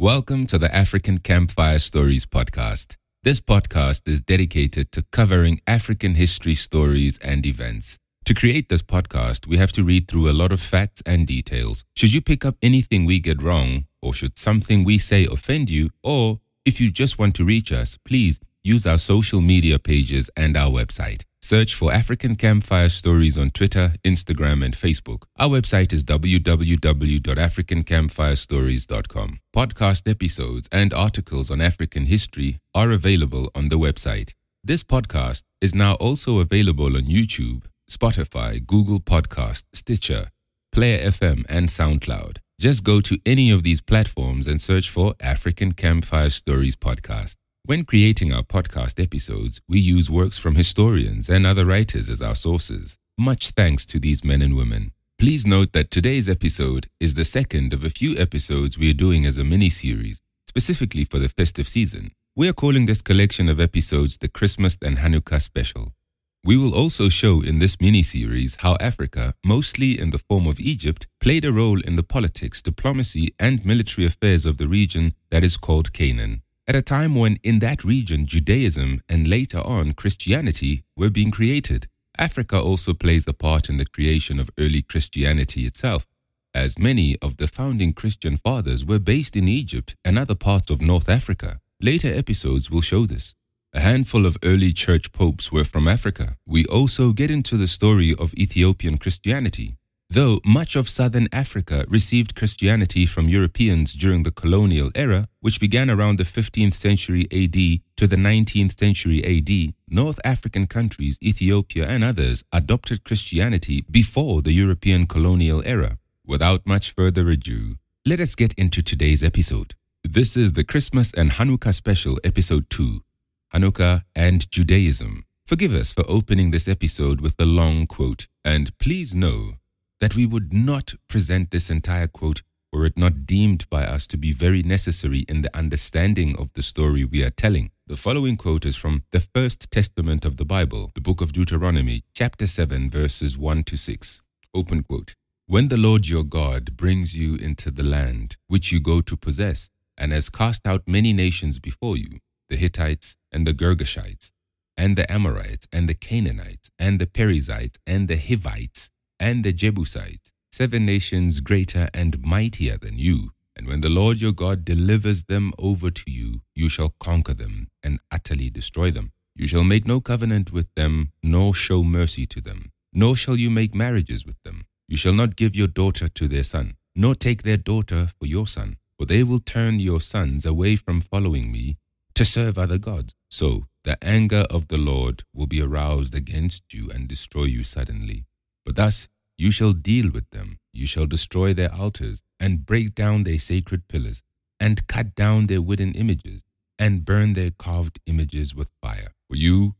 Welcome to the African Campfire Stories podcast. This podcast is dedicated to covering African history stories and events. To create this podcast, we have to read through a lot of facts and details. Should you pick up anything we get wrong, or should something we say offend you, or if you just want to reach us, please use our social media pages and our website. Search for African Campfire Stories on Twitter, Instagram, and Facebook. Our website is www.africancampfirestories.com. Podcast episodes and articles on African history are available on the website. This podcast is now also available on YouTube, Spotify, Google Podcast, Stitcher, Player FM, and SoundCloud. Just go to any of these platforms and search for African Campfire Stories Podcast. When creating our podcast episodes, we use works from historians and other writers as our sources. Much thanks to these men and women. Please note that today's episode is the second of a few episodes we are doing as a mini series, specifically for the festive season. We are calling this collection of episodes the Christmas and Hanukkah special. We will also show in this mini series how Africa, mostly in the form of Egypt, played a role in the politics, diplomacy, and military affairs of the region that is called Canaan at a time when in that region Judaism and later on Christianity were being created. Africa also plays a part in the creation of early Christianity itself, as many of the founding Christian fathers were based in Egypt and other parts of North Africa. Later episodes will show this. A handful of early church popes were from Africa. We also get into the story of Ethiopian Christianity, Though much of southern Africa received Christianity from Europeans during the colonial era, which began around the 15th century AD to the 19th century AD, North African countries, Ethiopia and others, adopted Christianity before the European colonial era. Without much further ado, let us get into today's episode. This is the Christmas and Hanukkah special, episode 2 Hanukkah and Judaism. Forgive us for opening this episode with the long quote, and please know that we would not present this entire quote were it not deemed by us to be very necessary in the understanding of the story we are telling. The following quote is from the First Testament of the Bible, the book of Deuteronomy, chapter 7, verses 1 to 6. Open quote. When the Lord your God brings you into the land which you go to possess, and has cast out many nations before you, the Hittites and the Girgashites, and the Amorites, and the Canaanites, and the Perizzites, and the Hivites, and the Jebusites, seven nations greater and mightier than you. And when the Lord your God delivers them over to you, you shall conquer them and utterly destroy them. You shall make no covenant with them, nor show mercy to them, nor shall you make marriages with them. You shall not give your daughter to their son, nor take their daughter for your son, for they will turn your sons away from following me to serve other gods. So the anger of the Lord will be aroused against you and destroy you suddenly. But thus you shall deal with them, you shall destroy their altars, and break down their sacred pillars, and cut down their wooden images, and burn their carved images with fire. For you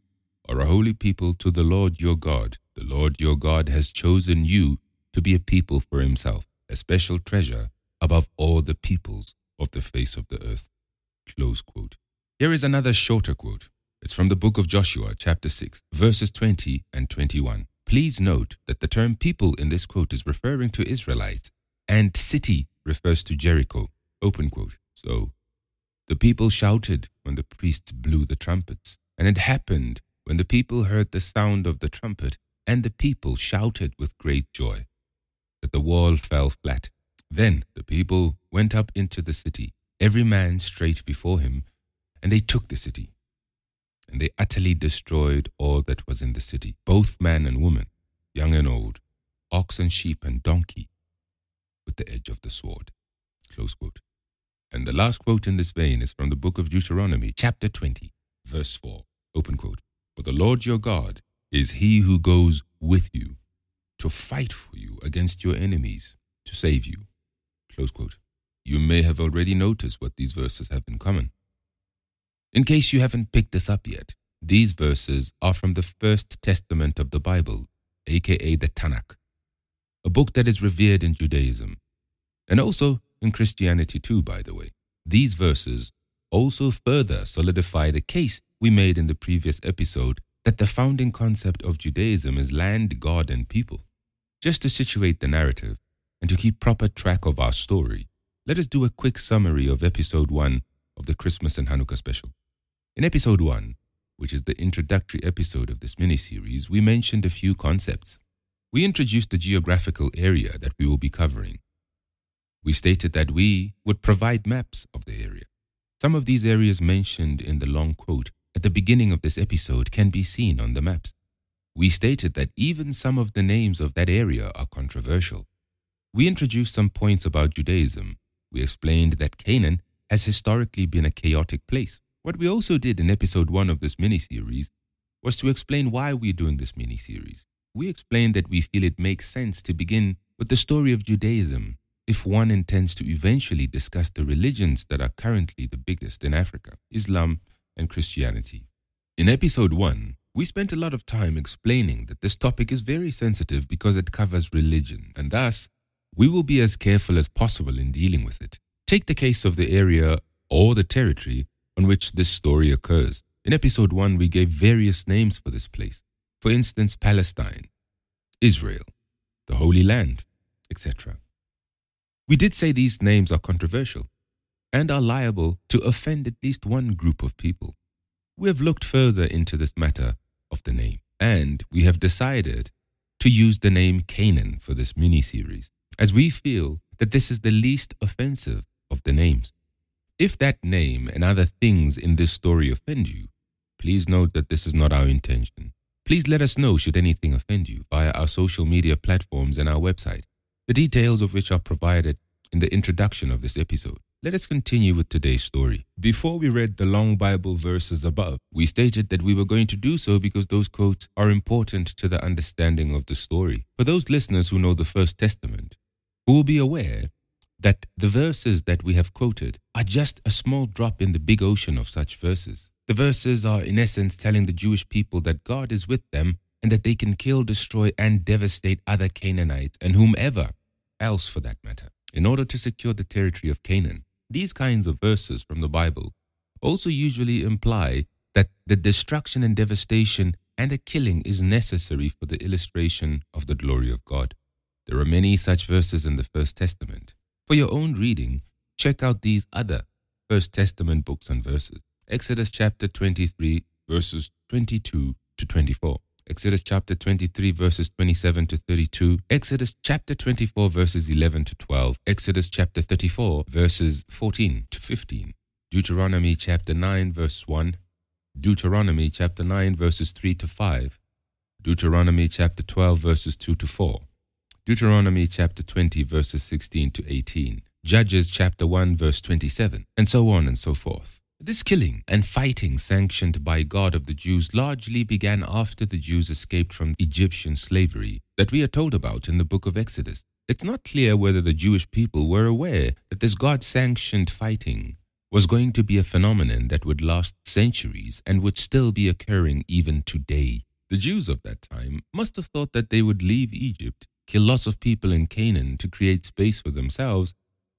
are a holy people to the Lord your God. The Lord your God has chosen you to be a people for himself, a special treasure above all the peoples of the face of the earth. Close quote. Here is another shorter quote. It's from the book of Joshua, chapter 6, verses 20 and 21. Please note that the term people in this quote is referring to Israelites and city refers to Jericho. Open quote. So the people shouted when the priests blew the trumpets. And it happened when the people heard the sound of the trumpet, and the people shouted with great joy, that the wall fell flat. Then the people went up into the city, every man straight before him, and they took the city and they utterly destroyed all that was in the city, both man and woman, young and old, ox and sheep and donkey, with the edge of the sword. And the last quote in this vein is from the book of Deuteronomy, chapter 20, verse 4. Open quote. For the Lord your God is he who goes with you to fight for you against your enemies, to save you. Close quote. You may have already noticed what these verses have in common. In case you haven't picked this up yet, these verses are from the First Testament of the Bible, aka the Tanakh, a book that is revered in Judaism, and also in Christianity too, by the way. These verses also further solidify the case we made in the previous episode that the founding concept of Judaism is land, God, and people. Just to situate the narrative and to keep proper track of our story, let us do a quick summary of episode 1 of the Christmas and Hanukkah special. In episode 1, which is the introductory episode of this mini series, we mentioned a few concepts. We introduced the geographical area that we will be covering. We stated that we would provide maps of the area. Some of these areas mentioned in the long quote at the beginning of this episode can be seen on the maps. We stated that even some of the names of that area are controversial. We introduced some points about Judaism. We explained that Canaan has historically been a chaotic place. What we also did in episode 1 of this mini series was to explain why we're doing this mini series. We explained that we feel it makes sense to begin with the story of Judaism if one intends to eventually discuss the religions that are currently the biggest in Africa Islam and Christianity. In episode 1, we spent a lot of time explaining that this topic is very sensitive because it covers religion, and thus, we will be as careful as possible in dealing with it. Take the case of the area or the territory on which this story occurs. In episode 1, we gave various names for this place. For instance, Palestine, Israel, the Holy Land, etc. We did say these names are controversial and are liable to offend at least one group of people. We have looked further into this matter of the name, and we have decided to use the name Canaan for this mini series, as we feel that this is the least offensive of the names. If that name and other things in this story offend you, please note that this is not our intention. Please let us know should anything offend you via our social media platforms and our website, the details of which are provided in the introduction of this episode. Let us continue with today's story. Before we read the long Bible verses above, we stated that we were going to do so because those quotes are important to the understanding of the story. For those listeners who know the First Testament, who will be aware that the verses that we have quoted are just a small drop in the big ocean of such verses. The verses are, in essence, telling the Jewish people that God is with them and that they can kill, destroy, and devastate other Canaanites and whomever else for that matter in order to secure the territory of Canaan. These kinds of verses from the Bible also usually imply that the destruction and devastation and the killing is necessary for the illustration of the glory of God. There are many such verses in the First Testament. For your own reading, check out these other First Testament books and verses. Exodus chapter 23, verses 22 to 24. Exodus chapter 23, verses 27 to 32, Exodus chapter 24, verses 11 to 12, Exodus chapter 34, verses 14 to 15, Deuteronomy chapter 9, verse 1, Deuteronomy chapter 9, verses 3 to 5, Deuteronomy chapter 12, verses 2 to 4, Deuteronomy chapter 20, verses 16 to 18, Judges chapter 1, verse 27, and so on and so forth. This killing and fighting sanctioned by God of the Jews largely began after the Jews escaped from Egyptian slavery that we are told about in the book of Exodus. It's not clear whether the Jewish people were aware that this God sanctioned fighting was going to be a phenomenon that would last centuries and would still be occurring even today. The Jews of that time must have thought that they would leave Egypt, kill lots of people in Canaan to create space for themselves,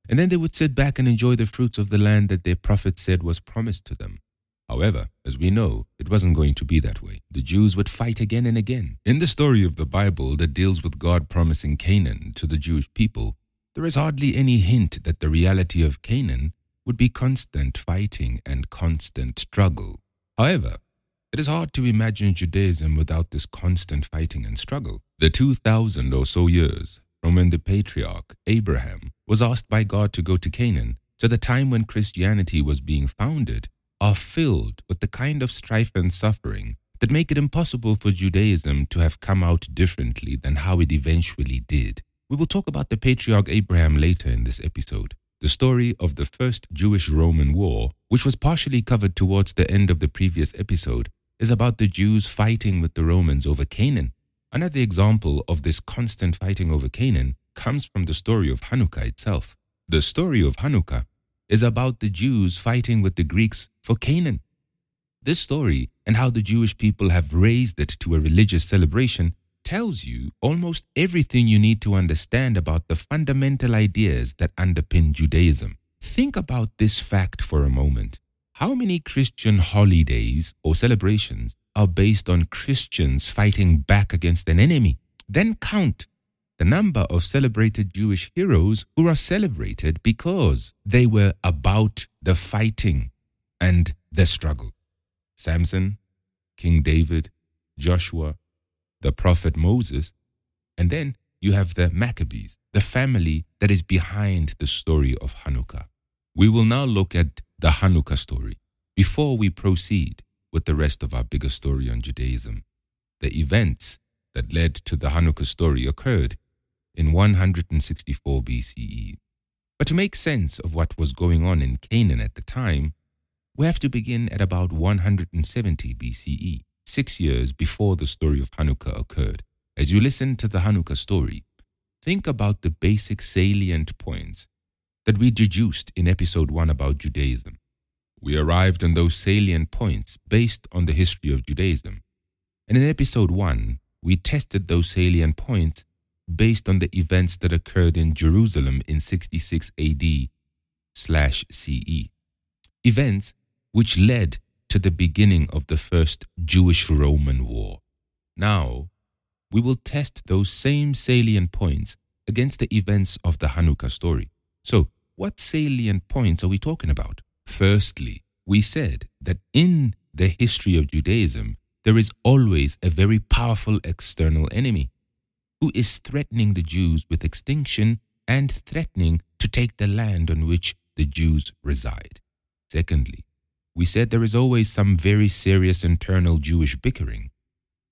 and then they would sit back and enjoy the fruits of the land that their prophet said was promised to them. However, as we know, it wasn't going to be that way. The Jews would fight again and again. In the story of the Bible that deals with God promising Canaan to the Jewish people, there is hardly any hint that the reality of Canaan would be constant fighting and constant struggle. However, it is hard to imagine Judaism without this constant fighting and struggle. The 2,000 or so years from when the patriarch Abraham was asked by God to go to Canaan to the time when Christianity was being founded are filled with the kind of strife and suffering that make it impossible for Judaism to have come out differently than how it eventually did. We will talk about the patriarch Abraham later in this episode. The story of the First Jewish Roman War, which was partially covered towards the end of the previous episode, is about the Jews fighting with the Romans over Canaan Another example of this constant fighting over Canaan comes from the story of Hanukkah itself. The story of Hanukkah is about the Jews fighting with the Greeks for Canaan. This story and how the Jewish people have raised it to a religious celebration tells you almost everything you need to understand about the fundamental ideas that underpin Judaism. Think about this fact for a moment. How many Christian holidays or celebrations are based on Christians fighting back against an enemy? Then count the number of celebrated Jewish heroes who are celebrated because they were about the fighting and the struggle. Samson, King David, Joshua, the prophet Moses, and then you have the Maccabees, the family that is behind the story of Hanukkah. We will now look at the Hanukkah story before we proceed with the rest of our bigger story on Judaism. The events that led to the Hanukkah story occurred in 164 BCE. But to make sense of what was going on in Canaan at the time, we have to begin at about 170 BCE, six years before the story of Hanukkah occurred. As you listen to the Hanukkah story, think about the basic salient points that we deduced in episode 1 about Judaism. We arrived on those salient points based on the history of Judaism. And in episode 1, we tested those salient points based on the events that occurred in Jerusalem in 66 AD slash CE. Events which led to the beginning of the first Jewish Roman War. Now, we will test those same salient points against the events of the Hanukkah story. So, what salient points are we talking about? Firstly, we said that in the history of Judaism, there is always a very powerful external enemy who is threatening the Jews with extinction and threatening to take the land on which the Jews reside. Secondly, we said there is always some very serious internal Jewish bickering.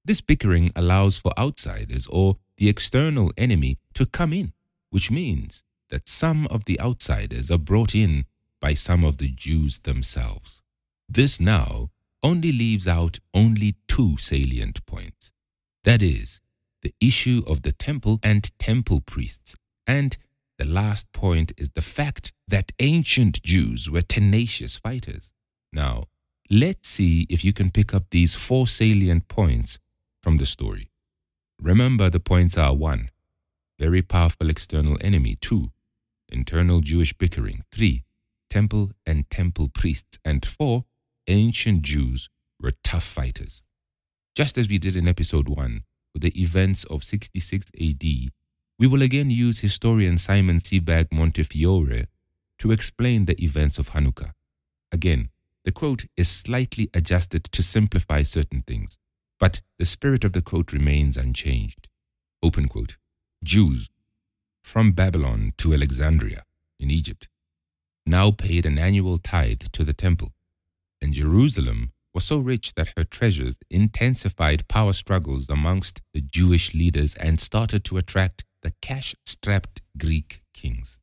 This bickering allows for outsiders or the external enemy to come in, which means that some of the outsiders are brought in by some of the Jews themselves. This now only leaves out only two salient points. That is, the issue of the temple and temple priests. And the last point is the fact that ancient Jews were tenacious fighters. Now, let's see if you can pick up these four salient points from the story. Remember, the points are 1. Very powerful external enemy. 2. Internal Jewish bickering. 3. Temple and temple priests. And 4. Ancient Jews were tough fighters. Just as we did in episode 1, with the events of 66 AD, we will again use historian Simon Sebag Montefiore to explain the events of Hanukkah. Again, the quote is slightly adjusted to simplify certain things, but the spirit of the quote remains unchanged. Open quote. Jews from Babylon to Alexandria in Egypt now paid an annual tithe to the temple, and Jerusalem was so rich that her treasures intensified power struggles amongst the Jewish leaders and started to attract the cash strapped Greek kings.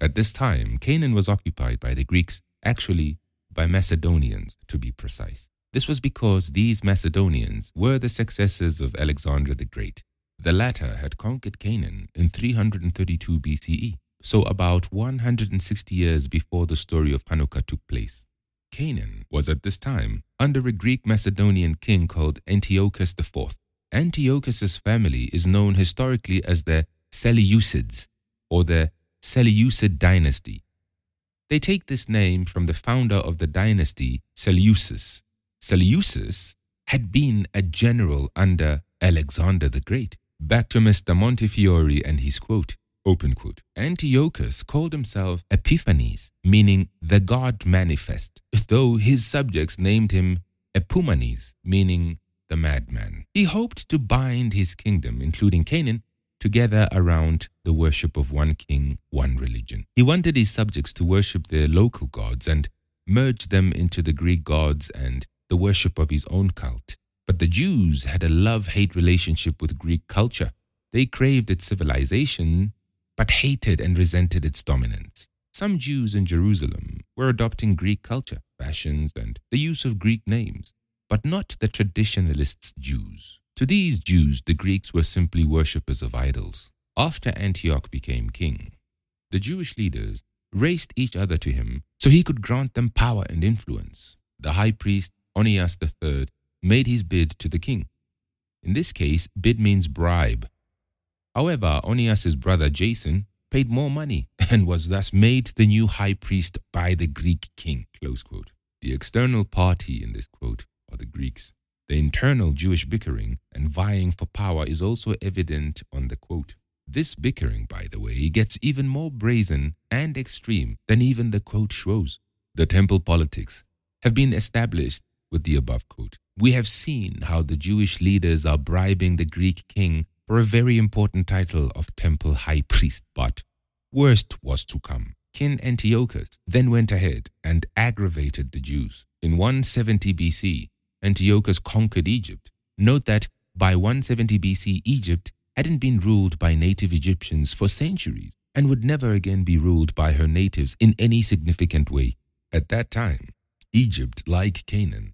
At this time, Canaan was occupied by the Greeks, actually by Macedonians to be precise. This was because these Macedonians were the successors of Alexander the Great. The latter had conquered Canaan in 332 BCE, so about 160 years before the story of Hanukkah took place. Canaan was at this time under a Greek Macedonian king called Antiochus IV. Antiochus's family is known historically as the Seleucids or the Seleucid dynasty. They take this name from the founder of the dynasty, Seleucus. Seleucus had been a general under Alexander the Great. Back to Mr. Montefiore and his quote. Open quote. Antiochus called himself Epiphanes, meaning the God manifest, though his subjects named him Epimanes, meaning the madman. He hoped to bind his kingdom, including Canaan, together around the worship of one king, one religion. He wanted his subjects to worship their local gods and merge them into the Greek gods and the worship of his own cult. But the Jews had a love hate relationship with Greek culture. They craved its civilization but hated and resented its dominance. Some Jews in Jerusalem were adopting Greek culture, fashions, and the use of Greek names, but not the traditionalists' Jews. To these Jews, the Greeks were simply worshippers of idols. After Antioch became king, the Jewish leaders raced each other to him so he could grant them power and influence. The high priest, Onias III, made his bid to the king. In this case, bid means bribe, However, Onias's brother Jason paid more money and was thus made the new high priest by the Greek king. The external party in this quote are the Greeks. The internal Jewish bickering and vying for power is also evident on the quote. This bickering, by the way, gets even more brazen and extreme than even the quote shows. The temple politics have been established with the above quote. We have seen how the Jewish leaders are bribing the Greek king for a very important title of temple high priest, but worst was to come. King Antiochus then went ahead and aggravated the Jews. In 170 BC, Antiochus conquered Egypt. Note that by 170 BC, Egypt hadn't been ruled by native Egyptians for centuries and would never again be ruled by her natives in any significant way. At that time, Egypt, like Canaan,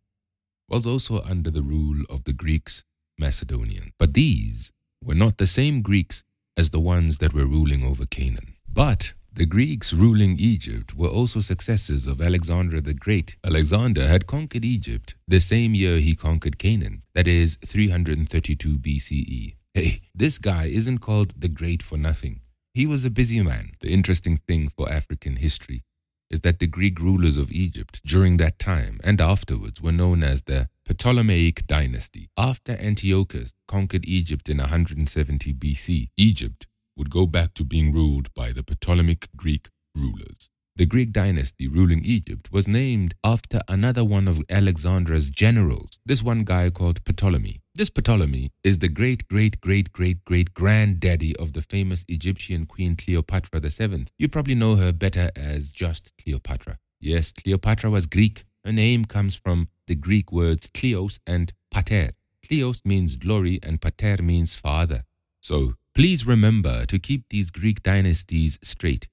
was also under the rule of the Greeks, Macedonians. But these were not the same Greeks as the ones that were ruling over Canaan. But the Greeks ruling Egypt were also successors of Alexander the Great. Alexander had conquered Egypt the same year he conquered Canaan, that is 332 BCE. Hey, this guy isn't called the Great for nothing. He was a busy man. The interesting thing for African history is that the Greek rulers of Egypt during that time and afterwards were known as the Ptolemaic dynasty. After Antiochus conquered Egypt in 170 BC, Egypt would go back to being ruled by the Ptolemaic Greek rulers. The Greek dynasty ruling Egypt was named after another one of Alexander's generals, this one guy called Ptolemy. This Ptolemy is the great, great, great, great, great granddaddy of the famous Egyptian queen Cleopatra VII. You probably know her better as just Cleopatra. Yes, Cleopatra was Greek. Her name comes from the Greek words kleos and pater. Kleos means glory and pater means father. So Please remember to keep these Greek dynasties straight.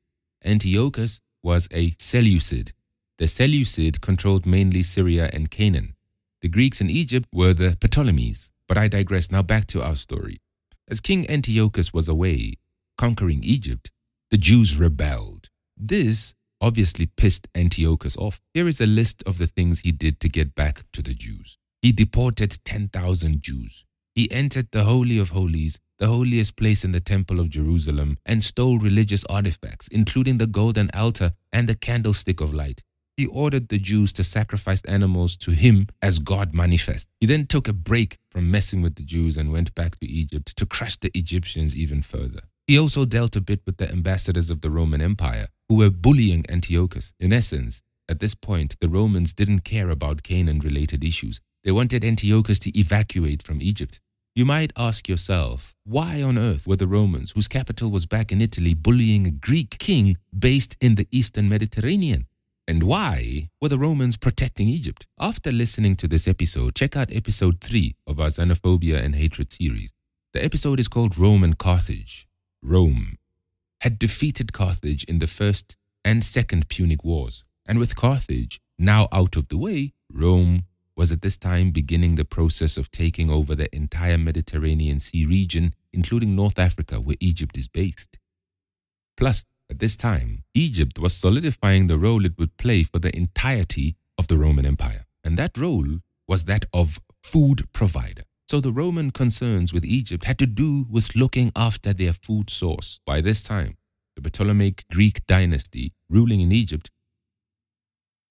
Antiochus was a Seleucid. The Seleucid controlled mainly Syria and Canaan. The Greeks in Egypt were the Ptolemies. But I digress. Now back to our story. As King Antiochus was away, conquering Egypt, the Jews rebelled. This obviously pissed Antiochus off. Here is a list of the things he did to get back to the Jews. He deported 10,000 Jews. He entered the Holy of Holies the holiest place in the Temple of Jerusalem, and stole religious artifacts, including the golden altar and the candlestick of light. He ordered the Jews to sacrifice animals to him as God manifest. He then took a break from messing with the Jews and went back to Egypt to crush the Egyptians even further. He also dealt a bit with the ambassadors of the Roman Empire who were bullying Antiochus. In essence, at this point, the Romans didn't care about Canaan related issues. They wanted Antiochus to evacuate from Egypt. You might ask yourself, why on earth were the Romans, whose capital was back in Italy, bullying a Greek king based in the Eastern Mediterranean? And why were the Romans protecting Egypt? After listening to this episode, check out episode 3 of our Xenophobia and Hatred series. The episode is called Rome and Carthage. Rome had defeated Carthage in the First and Second Punic Wars. And with Carthage now out of the way, Rome was at this time beginning the process of taking over the entire Mediterranean Sea region, including North Africa, where Egypt is based. Plus, at this time, Egypt was solidifying the role it would play for the entirety of the Roman Empire. And that role was that of food provider. So the Roman concerns with Egypt had to do with looking after their food source. By this time, the Ptolemaic Greek dynasty ruling in Egypt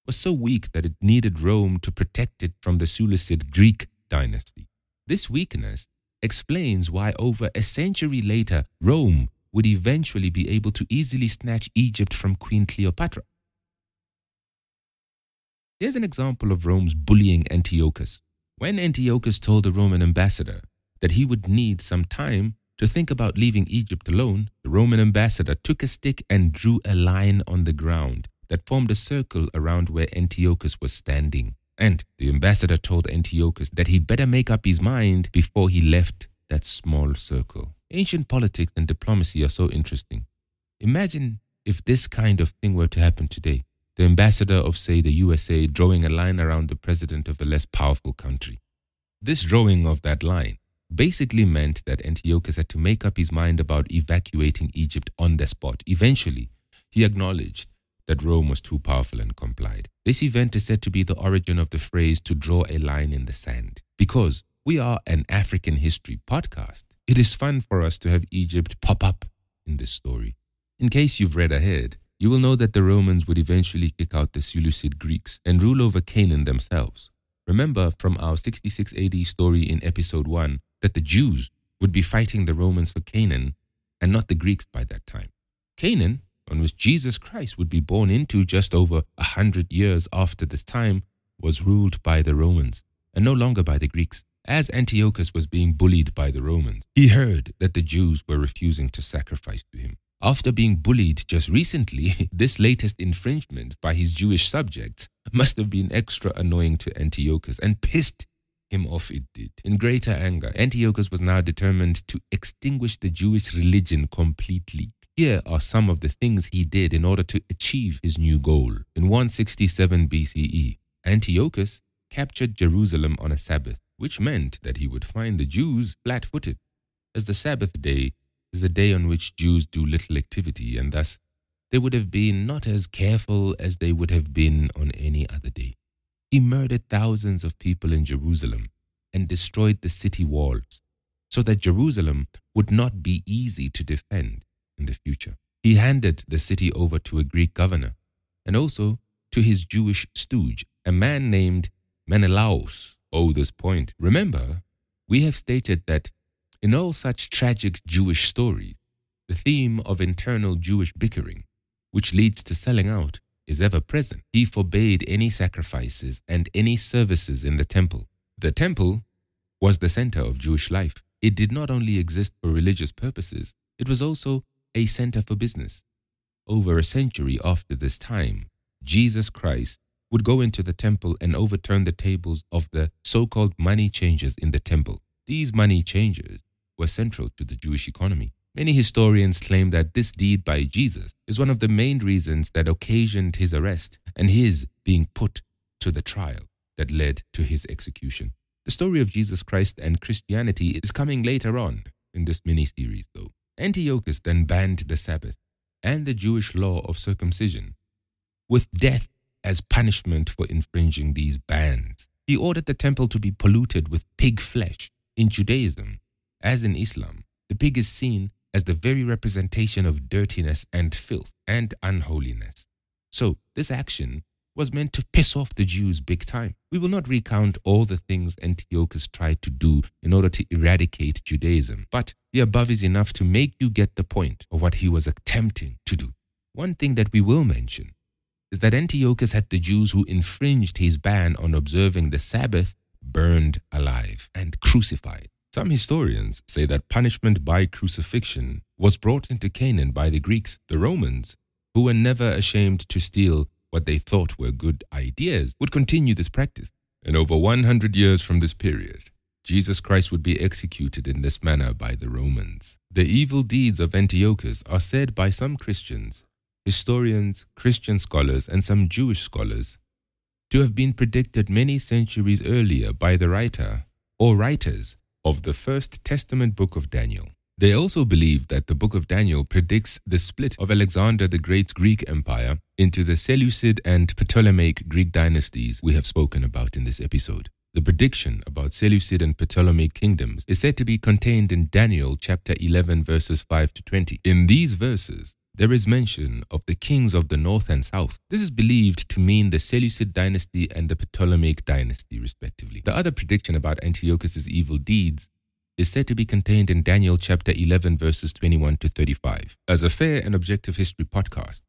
was so weak that it needed Rome to protect it from the Seleucid Greek dynasty. This weakness explains why over a century later, Rome would eventually be able to easily snatch Egypt from Queen Cleopatra. Here's an example of Rome's bullying Antiochus. When Antiochus told the Roman ambassador that he would need some time to think about leaving Egypt alone, the Roman ambassador took a stick and drew a line on the ground that formed a circle around where Antiochus was standing. And the ambassador told Antiochus that he'd better make up his mind before he left that small circle. Ancient politics and diplomacy are so interesting. Imagine if this kind of thing were to happen today. The ambassador of, say, the USA drawing a line around the president of a less powerful country. This drawing of that line basically meant that Antiochus had to make up his mind about evacuating Egypt on the spot. Eventually, he acknowledged that Rome was too powerful and complied. This event is said to be the origin of the phrase to draw a line in the sand. Because we are an African history podcast, it is fun for us to have Egypt pop up in this story. In case you've read ahead, you will know that the Romans would eventually kick out the Seleucid Greeks and rule over Canaan themselves. Remember from our 66 AD story in episode 1 that the Jews would be fighting the Romans for Canaan and not the Greeks by that time. Canaan, on which Jesus Christ would be born into just over a hundred years after this time, was ruled by the Romans and no longer by the Greeks. As Antiochus was being bullied by the Romans, he heard that the Jews were refusing to sacrifice to him. After being bullied just recently, this latest infringement by his Jewish subjects must have been extra annoying to Antiochus and pissed him off it did. In greater anger, Antiochus was now determined to extinguish the Jewish religion completely. Here are some of the things he did in order to achieve his new goal. In 167 BCE, Antiochus captured Jerusalem on a Sabbath, which meant that he would find the Jews flat footed, as the Sabbath day is a day on which Jews do little activity, and thus they would have been not as careful as they would have been on any other day. He murdered thousands of people in Jerusalem and destroyed the city walls, so that Jerusalem would not be easy to defend in the future. He handed the city over to a Greek governor and also to his Jewish stooge, a man named Menelaus. This point. Remember, we have stated that in all such tragic Jewish stories, the theme of internal Jewish bickering, which leads to selling out, is ever present. He forbade any sacrifices and any services in the temple. The temple was the center of Jewish life. It did not only exist for religious purposes, it was also a center for business. Over a century after this time, Jesus Christ would go into the temple and overturn the tables of the so called money changers in the temple. These money changers were central to the Jewish economy. Many historians claim that this deed by Jesus is one of the main reasons that occasioned his arrest and his being put to the trial that led to his execution. The story of Jesus Christ and Christianity is coming later on in this mini series, though. Antiochus then banned the Sabbath and the Jewish law of circumcision, with death as punishment for infringing these bans. He ordered the temple to be polluted with pig flesh. In Judaism, as in Islam, the pig is seen as the very representation of dirtiness and filth and unholiness. So, this action was meant to piss off the Jews big time. We will not recount all the things Antiochus tried to do in order to eradicate Judaism, but the above is enough to make you get the point of what he was attempting to do. One thing that we will mention is that Antiochus had the Jews who infringed his ban on observing the Sabbath burned alive and crucified. Some historians say that punishment by crucifixion was brought into Canaan by the Greeks, the Romans, who were never ashamed to steal what they thought were good ideas, would continue this practice. And over 100 years from this period, Jesus Christ would be executed in this manner by the Romans. The evil deeds of Antiochus are said by some Christians historians, Christian scholars, and some Jewish scholars to have been predicted many centuries earlier by the writer or writers of the First Testament book of Daniel. They also believe that the book of Daniel predicts the split of Alexander the Great's Greek Empire into the Seleucid and Ptolemaic Greek dynasties we have spoken about in this episode. The prediction about Seleucid and Ptolemaic kingdoms is said to be contained in Daniel chapter 11 verses 5 to 20. In these verses, there is mention of the kings of the north and south. This is believed to mean the Seleucid dynasty and the Ptolemaic dynasty, respectively. The other prediction about Antiochus's evil deeds is said to be contained in Daniel chapter 11, verses 21 to 35. As a fair and objective history podcast,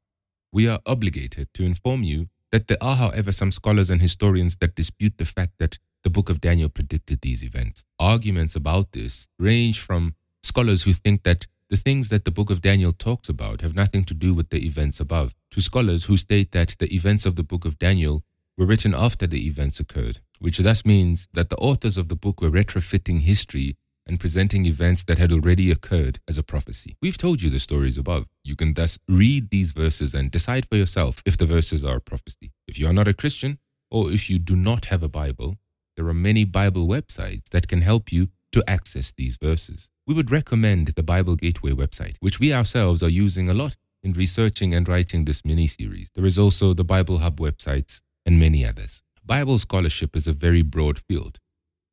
we are obligated to inform you that there are, however, some scholars and historians that dispute the fact that the book of Daniel predicted these events. Arguments about this range from scholars who think that the things that the book of Daniel talks about have nothing to do with the events above, to scholars who state that the events of the book of Daniel were written after the events occurred, which thus means that the authors of the book were retrofitting history and presenting events that had already occurred as a prophecy. We've told you the stories above. You can thus read these verses and decide for yourself if the verses are a prophecy. If you are not a Christian, or if you do not have a Bible, there are many Bible websites that can help you to access these verses we would recommend the Bible Gateway website, which we ourselves are using a lot in researching and writing this mini series. There is also the Bible Hub websites and many others. Bible scholarship is a very broad field.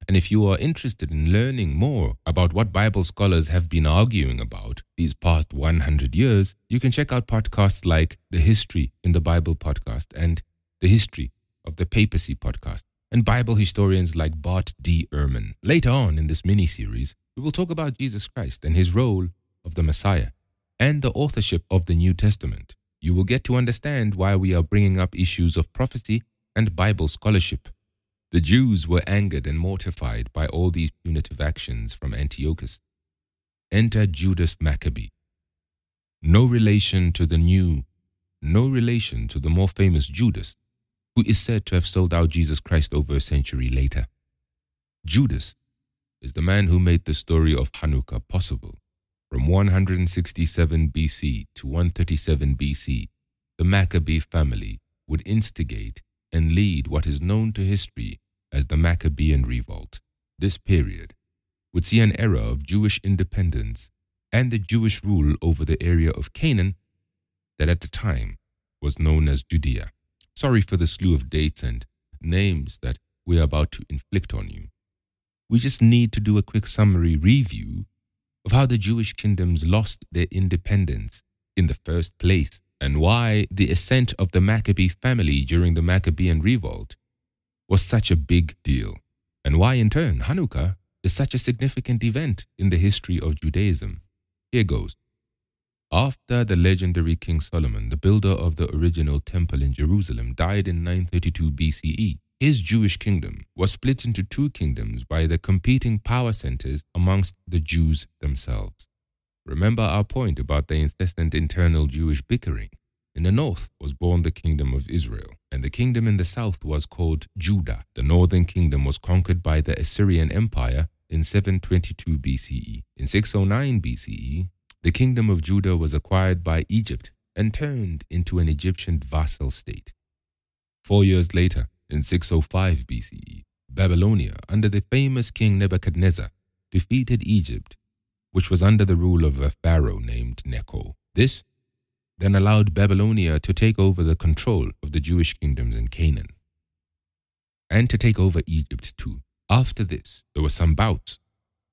And if you are interested in learning more about what Bible scholars have been arguing about these past 100 years, you can check out podcasts like the History in the Bible podcast and the History of the Papacy podcast. and Bible historians like Bart D. Ehrman. Later on in this mini series, we will talk about Jesus Christ and his role of the Messiah and the authorship of the New Testament. You will get to understand why we are bringing up issues of prophecy and Bible scholarship. The Jews were angered and mortified by all these punitive actions from Antiochus. Enter Judas Maccabee. No relation to the new, no relation to the more famous Judas, who is said to have sold out Jesus Christ over a century later. Judas is the man who made the story of Hanukkah possible. From 167 BC to 137 BC, the Maccabee family would instigate and lead what is known to history as the Maccabean Revolt. This period would see an era of Jewish independence and the Jewish rule over the area of Canaan that at the time was known as Judea. Sorry for the slew of dates and names that we are about to inflict on you. We just need to do a quick summary review of how the Jewish kingdoms lost their independence in the first place and why the ascent of the Maccabee family during the Maccabean revolt was such a big deal, and why in turn Hanukkah is such a significant event in the history of Judaism. Here goes. After the legendary King Solomon, the builder of the original temple in Jerusalem, died in 932 BCE, his Jewish kingdom was split into two kingdoms by the competing power centers amongst the Jews themselves. Remember our point about the incessant internal Jewish bickering. In the north was born the kingdom of Israel, and the kingdom in the south was called Judah. The northern kingdom was conquered by the Assyrian Empire in 722 BCE. In 609 BCE, the kingdom of Judah was acquired by Egypt and turned into an Egyptian vassal state. Four years later, in 605 BCE, Babylonia, under the famous king Nebuchadnezzar, defeated Egypt, which was under the rule of a pharaoh named Necho. This then allowed Babylonia to take over the control of the Jewish kingdoms in Canaan and to take over Egypt too. After this, there were some bouts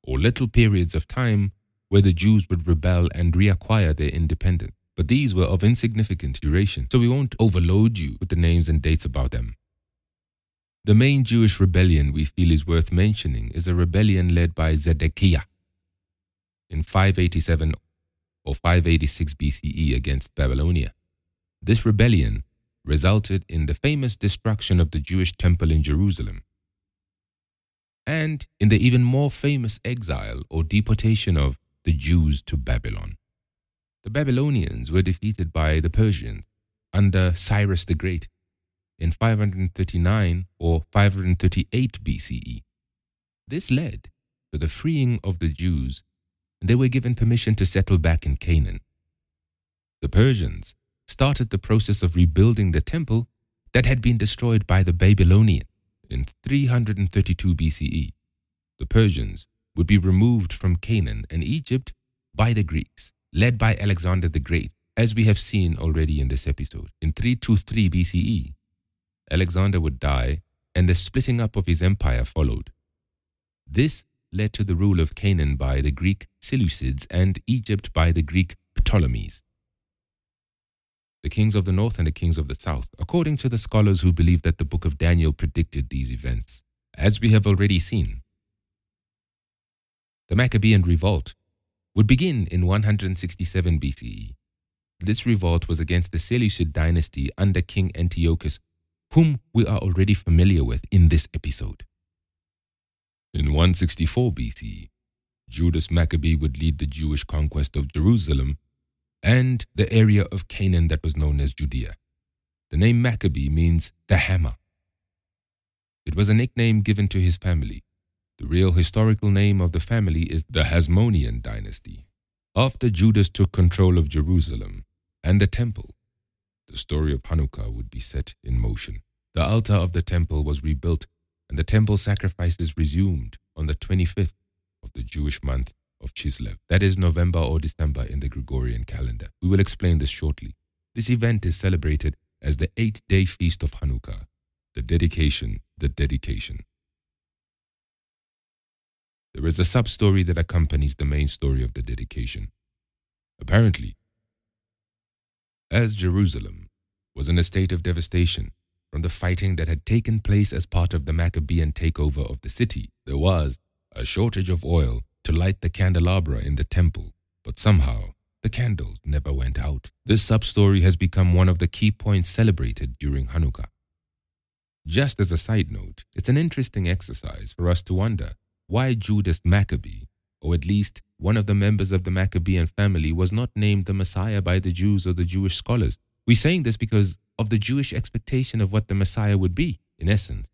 or little periods of time where the Jews would rebel and reacquire their independence. But these were of insignificant duration, so we won't overload you with the names and dates about them. The main Jewish rebellion we feel is worth mentioning is a rebellion led by Zedekiah in 587 or 586 BCE against Babylonia. This rebellion resulted in the famous destruction of the Jewish temple in Jerusalem and in the even more famous exile or deportation of the Jews to Babylon. The Babylonians were defeated by the Persians under Cyrus the Great in 539 or 538 BCE. This led to the freeing of the Jews, and they were given permission to settle back in Canaan. The Persians started the process of rebuilding the temple that had been destroyed by the Babylonians in 332 BCE, the Persians would be removed from Canaan and Egypt by the Greeks, led by Alexander the Great, as we have seen already in this episode. In 323 BCE, Alexander would die and the splitting up of his empire followed. This led to the rule of Canaan by the Greek Seleucids and Egypt by the Greek Ptolemies the kings of the north and the kings of the south, according to the scholars who believe that the book of Daniel predicted these events. As we have already seen, the Maccabean revolt would begin in 167 BCE. This revolt was against the Seleucid dynasty under King Antiochus, whom we are already familiar with in this episode. In 164 BCE, Judas Maccabee would lead the Jewish conquest of Jerusalem and the area of Canaan that was known as Judea. The name Maccabee means the hammer. It was a nickname given to his family. The real historical name of the family is the Hasmonean dynasty. After Judas took control of Jerusalem and the temple, the story of Hanukkah would be set in motion. The altar of the temple was rebuilt and the temple sacrifices resumed on the 25th of the Jewish month of Chislev. That is November or December in the Gregorian calendar. We will explain this shortly. This event is celebrated as the eight day feast of Hanukkah, the dedication, the dedication. There is a sub story that accompanies the main story of the dedication. Apparently, as Jerusalem was in a state of devastation from the fighting that had taken place as part of the Maccabean takeover of the city. There was a shortage of oil to light the candelabra in the temple, but somehow the candles never went out. This sub story has become one of the key points celebrated during Hanukkah. Just as a side note, it's an interesting exercise for us to wonder why Judas Maccabee, or at least one of the members of the Maccabean family, was not named the Messiah by the Jews or the Jewish scholars. We're saying this because of the Jewish expectation of what the Messiah would be, in essence.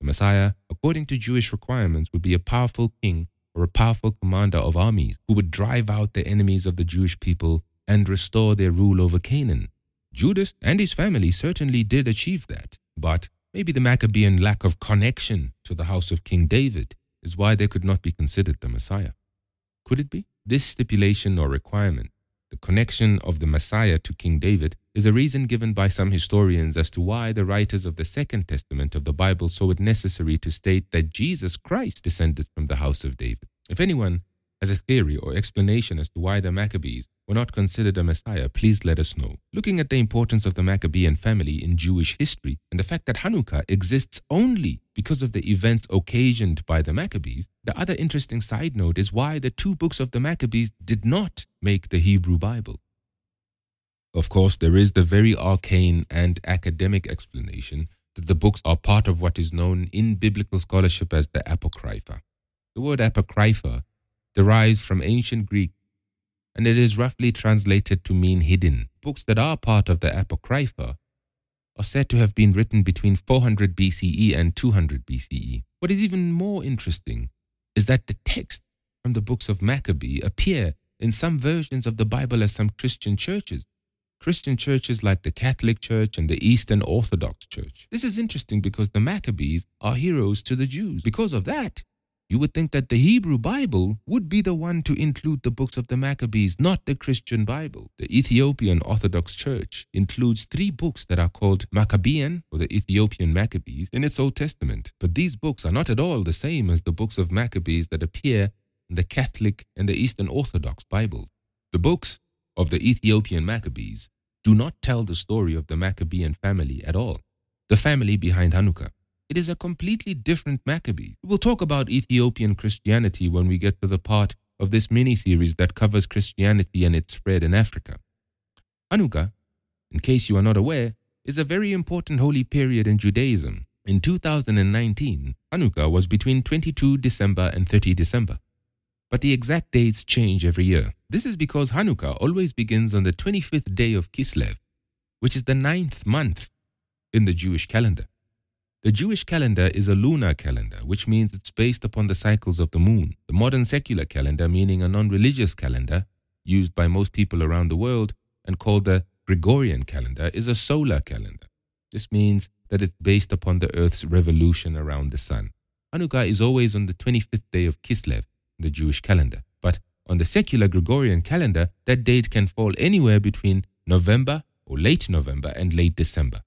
The Messiah, according to Jewish requirements, would be a powerful king or a powerful commander of armies who would drive out the enemies of the Jewish people and restore their rule over Canaan. Judas and his family certainly did achieve that, but maybe the Maccabean lack of connection to the house of King David is why they could not be considered the Messiah. Could it be? This stipulation or requirement, the connection of the Messiah to King David, is a reason given by some historians as to why the writers of the Second Testament of the Bible saw it necessary to state that Jesus Christ descended from the house of David. If anyone has a theory or explanation as to why the Maccabees were not considered a Messiah, please let us know. Looking at the importance of the Maccabean family in Jewish history and the fact that Hanukkah exists only because of the events occasioned by the Maccabees, the other interesting side note is why the two books of the Maccabees did not make the Hebrew Bible. Of course, there is the very arcane and academic explanation that the books are part of what is known in biblical scholarship as the Apocrypha. The word Apocrypha derives from ancient Greek and it is roughly translated to mean hidden. Books that are part of the Apocrypha are said to have been written between 400 BCE and 200 BCE. What is even more interesting is that the text from the books of Maccabee appear in some versions of the Bible as some Christian churches. Christian churches like the Catholic Church and the Eastern Orthodox Church. This is interesting because the Maccabees are heroes to the Jews. Because of that, you would think that the Hebrew Bible would be the one to include the books of the Maccabees, not the Christian Bible. The Ethiopian Orthodox Church includes three books that are called Meqabyan or the Ethiopian Maccabees in its Old Testament. But these books are not at all the same as the books of Maccabees that appear in the Catholic and the Eastern Orthodox Bible. The books of the Ethiopian Maccabees do not tell the story of the Maccabean family at all, the family behind Hanukkah. It is a completely different Maccabee. We'll talk about Ethiopian Christianity when we get to the part of this mini series that covers Christianity and its spread in Africa. Hanukkah, in case you are not aware, is a very important holy period in Judaism. In 2019, Hanukkah was between 22 December and 30 December. But the exact dates change every year. This is because Hanukkah always begins on the 25th day of Kislev, which is the ninth month in the Jewish calendar. The Jewish calendar is a lunar calendar, which means it's based upon the cycles of the moon. The modern secular calendar, meaning a non religious calendar, used by most people around the world and called the Gregorian calendar, is a solar calendar. This means that it's based upon the Earth's revolution around the sun. Hanukkah is always on the 25th day of Kislev in the Jewish calendar. But on the secular Gregorian calendar, that date can fall anywhere between November or late November and late December.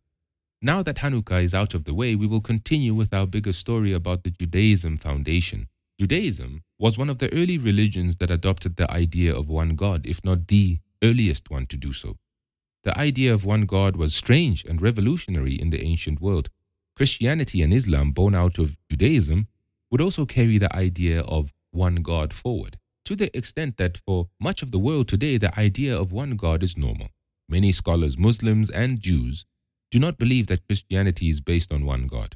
Now that Hanukkah is out of the way, we will continue with our bigger story about the Judaism foundation. Judaism was one of the early religions that adopted the idea of one God, if not the earliest one to do so. The idea of one God was strange and revolutionary in the ancient world. Christianity and Islam, born out of Judaism, would also carry the idea of one God forward, to the extent that for much of the world today, the idea of one God is normal. Many scholars, Muslims and Jews, do not believe that Christianity is based on one God.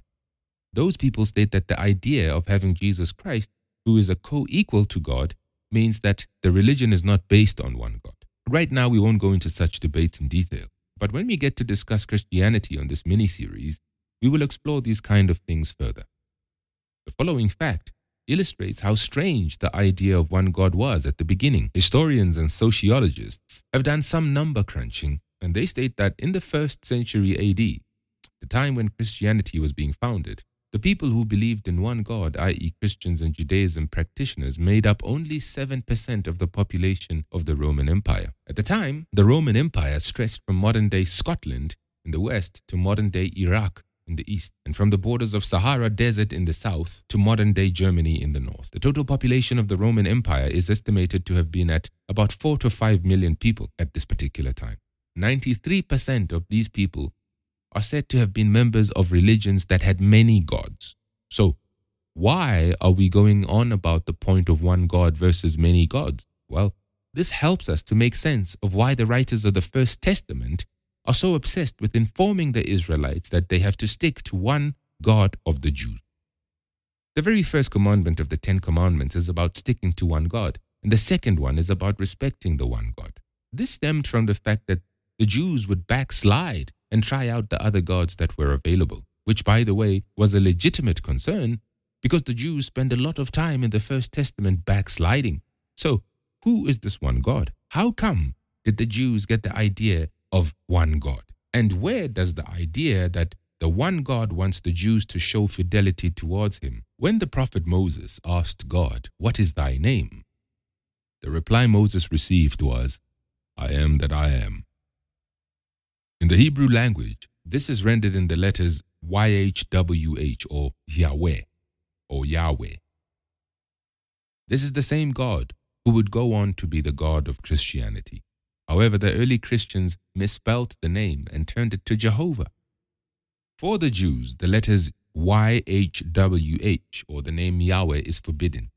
Those people state that the idea of having Jesus Christ, who is a co equal to God, means that the religion is not based on one God. Right now, we won't go into such debates in detail, but when we get to discuss Christianity on this mini series, we will explore these kind of things further. The following fact illustrates how strange the idea of one God was at the beginning. Historians and sociologists have done some number crunching and they state that in the first century AD, the time when Christianity was being founded, the people who believed in one God, i.e., Christians and Judaism practitioners, made up only 7% of the population of the Roman Empire. At the time, the Roman Empire stretched from modern day Scotland in the west to modern day Iraq in the east, and from the borders of Sahara Desert in the south to modern day Germany in the north. The total population of the Roman Empire is estimated to have been at about 4 to 5 million people at this particular time. 93% of these people are said to have been members of religions that had many gods. So, why are we going on about the point of one God versus many gods? Well, this helps us to make sense of why the writers of the First Testament are so obsessed with informing the Israelites that they have to stick to one God of the Jews. The very first commandment of the Ten Commandments is about sticking to one God, and the second one is about respecting the one God. This stemmed from the fact that the Jews would backslide and try out the other gods that were available, which, by the way, was a legitimate concern because the Jews spend a lot of time in the First Testament backsliding. So, who is this one God? How come did the Jews get the idea of one God? And where does the idea that the one God wants the Jews to show fidelity towards him? When the prophet Moses asked God, What is thy name? The reply Moses received was, I am that I am. In the Hebrew language, this is rendered in the letters YHWH or Yahweh or Yahweh. This is the same God who would go on to be the God of Christianity. However, the early Christians misspelt the name and turned it to Jehovah. For the Jews, the letters YHWH or the name Yahweh is forbidden.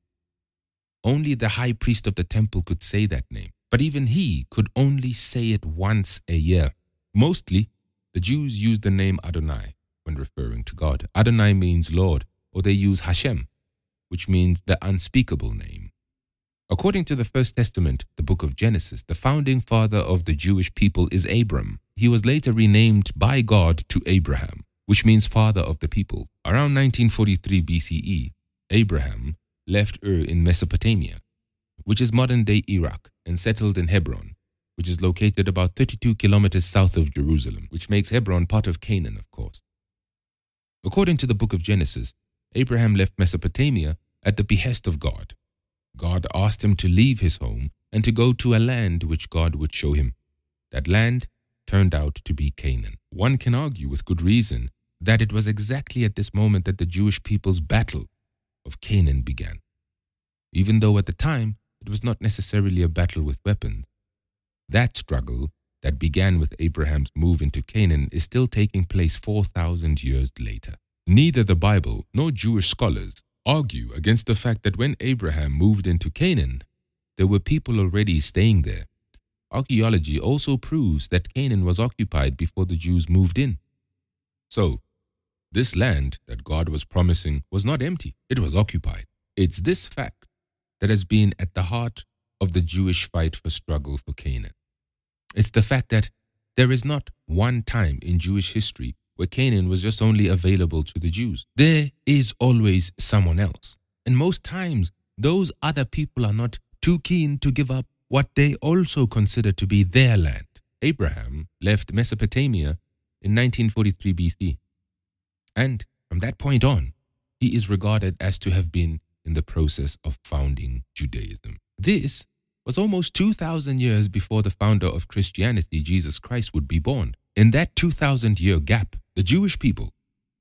Only the high priest of the temple could say that name, but even he could only say it once a year. Mostly, the Jews use the name Adonai when referring to God. Adonai means Lord, or they use Hashem, which means the unspeakable name. According to the First Testament, the book of Genesis, the founding father of the Jewish people is Abram. He was later renamed by God to Abraham, which means father of the people. Around 1943 BCE, Abraham left Ur in Mesopotamia, which is modern day Iraq, and settled in Hebron, which is located about 32 kilometers south of Jerusalem, which makes Hebron part of Canaan, of course. According to the book of Genesis, Abraham left Mesopotamia at the behest of God God asked him to leave his home and to go to a land which God would show him. That land turned out to be Canaan. One can argue with good reason that it was exactly at this moment that the Jewish people's battle of Canaan began. Even though at the time it was not necessarily a battle with weapons. That struggle that began with Abraham's move into Canaan is still taking place 4,000 years later. Neither the Bible nor Jewish scholars argue against the fact that when Abraham moved into Canaan, there were people already staying there. Archaeology also proves that Canaan was occupied before the Jews moved in. So, this land that God was promising was not empty, it was occupied. It's this fact that has been at the heart of the Jewish fight for struggle for Canaan. It's the fact that there is not one time in Jewish history where Canaan was just only available to the Jews. There is always someone else. And most times, those other people are not too keen to give up what they also consider to be their land. Abraham left Mesopotamia in 1943 BC. And from that point on, he is regarded as to have been in the process of founding Judaism. This was almost 2,000 years before the founder of Christianity, Jesus Christ, would be born. In that 2,000 year gap, the Jewish people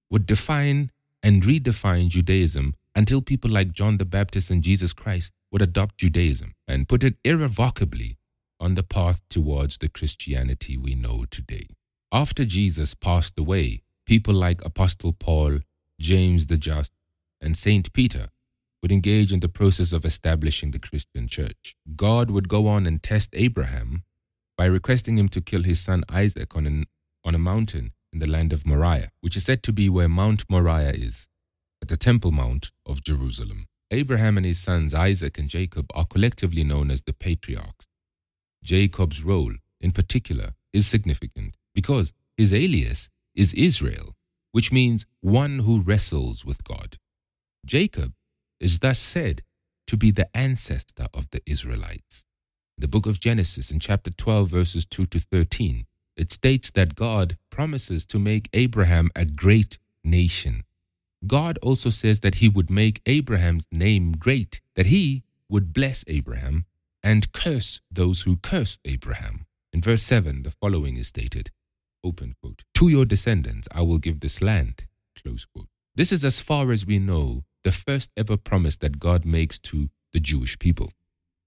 would define and redefine Judaism until people like John the Baptist and Jesus Christ would adopt Judaism and put it irrevocably on the path towards the Christianity we know today. After Jesus passed away, people like Apostle Paul, James the Just, and Saint Peter would engage in the process of establishing the Christian church. God would go on and test Abraham by requesting him to kill his son Isaac on, an, on a mountain in the land of Moriah, which is said to be where Mount Moriah is, at the Temple Mount of Jerusalem. Abraham and his sons Isaac and Jacob are collectively known as the patriarchs. Jacob's role, in particular, is significant because his alias is Israel, which means one who wrestles with God. Jacob is thus said to be the ancestor of the Israelites. In the book of Genesis in chapter 12, verses 2 to 13 it states that God promises to make Abraham a great nation. God also says that he would make Abraham's name great, that he would bless Abraham and curse those who curse Abraham. In verse 7, the following is stated, open quote, To your descendants I will give this land, close quote. This is as far as we know the first ever promise that God makes to the Jewish people.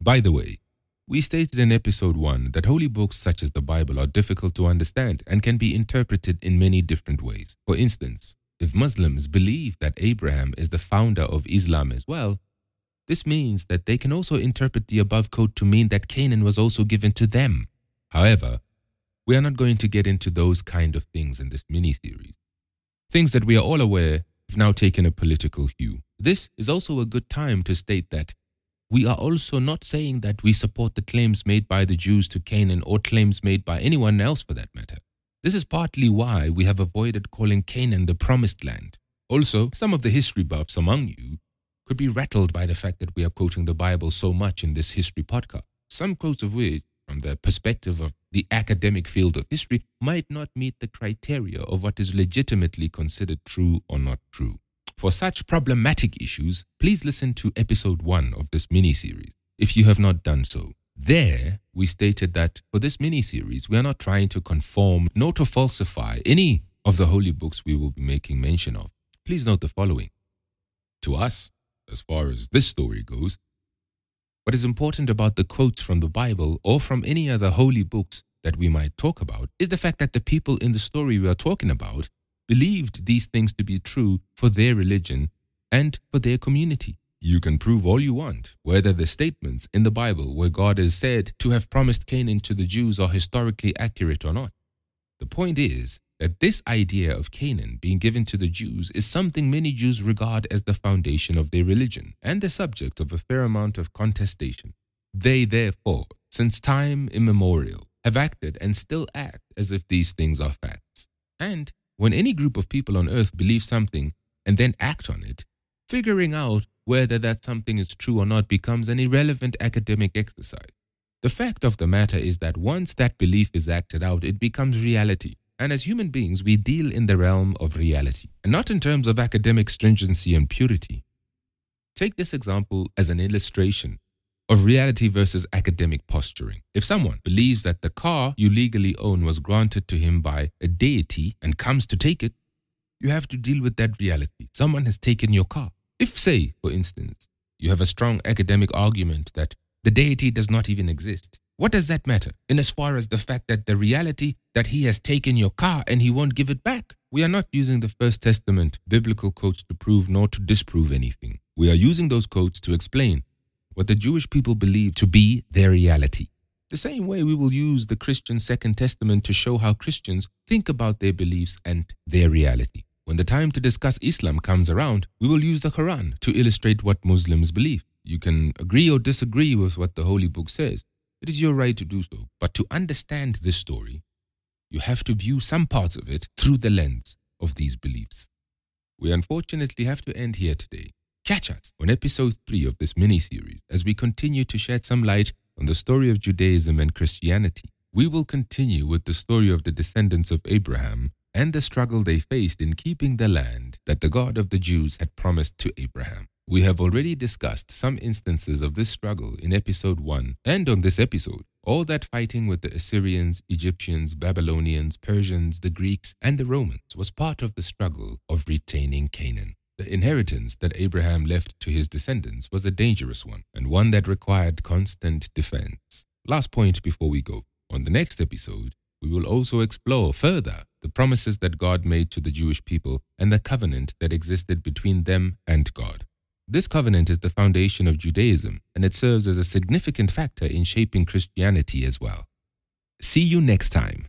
By the way, We stated in episode 1 that holy books such as the Bible are difficult to understand and can be interpreted in many different ways. For instance, if Muslims believe that Abraham is the founder of Islam as well, this means that they can also interpret the above quote to mean that Canaan was also given to them. However, we are not going to get into those kind of things in this mini series. Things that we are all aware have now taken a political hue. This is also a good time to state that we are also not saying that we support the claims made by the Jews to Canaan or claims made by anyone else for that matter. This is partly why we have avoided calling Canaan the promised land. Also, some of the history buffs among you could be rattled by the fact that we are quoting the Bible so much in this history podcast. Some quotes of which, from the perspective of the academic field of history, might not meet the criteria of what is legitimately considered true or not true. For such problematic issues, please listen to episode 1 of this mini series if you have not done so. There, we stated that for this mini series, we are not trying to conform nor to falsify any of the holy books we will be making mention of. Please note the following. To us, as far as this story goes, what is important about the quotes from the Bible or from any other holy books that we might talk about is the fact that the people in the story we are talking about believed these things to be true for their religion and for their community. You can prove all you want whether the statements in the Bible where God is said to have promised Canaan to the Jews are historically accurate or not. The point is that this idea of Canaan being given to the Jews is something many Jews regard as the foundation of their religion and the subject of a fair amount of contestation. They, therefore, since time immemorial, have acted and still act as if these things are facts. And when any group of people on earth believe something and then act on it, figuring out whether that something is true or not becomes an irrelevant academic exercise. The fact of the matter is that once that belief is acted out, it becomes reality. And as human beings, we deal in the realm of reality, and not in terms of academic stringency and purity. Take this example as an illustration of reality versus academic posturing. If someone believes that the car you legally own was granted to him by a deity and comes to take it, you have to deal with that reality. Someone has taken your car. If, say, for instance, you have a strong academic argument that the deity does not even exist, what does that matter in as far as the fact that the reality that he has taken your car and he won't give it back? We are not using the First Testament biblical quotes to prove nor to disprove anything. We are using those quotes to explain what the Jewish people believe to be their reality. The same way we will use the Christian Second Testament to show how Christians think about their beliefs and their reality. When the time to discuss Islam comes around, we will use the Quran to illustrate what Muslims believe. You can agree or disagree with what the Holy Book says. It is your right to do so. But to understand this story, you have to view some parts of it through the lens of these beliefs. We unfortunately have to end here today. Catch us on episode 3 of this mini series as we continue to shed some light on the story of Judaism and Christianity. We will continue with the story of the descendants of Abraham and the struggle they faced in keeping the land that the God of the Jews had promised to Abraham. We have already discussed some instances of this struggle in episode 1 and on this episode. All that fighting with the Assyrians, Egyptians, Babylonians, Persians, the Greeks, and the Romans was part of the struggle of retaining Canaan. The inheritance that Abraham left to his descendants was a dangerous one and one that required constant defense. Last point before we go. On the next episode, we will also explore further the promises that God made to the Jewish people and the covenant that existed between them and God. This covenant is the foundation of Judaism and it serves as a significant factor in shaping Christianity as well. See you next time.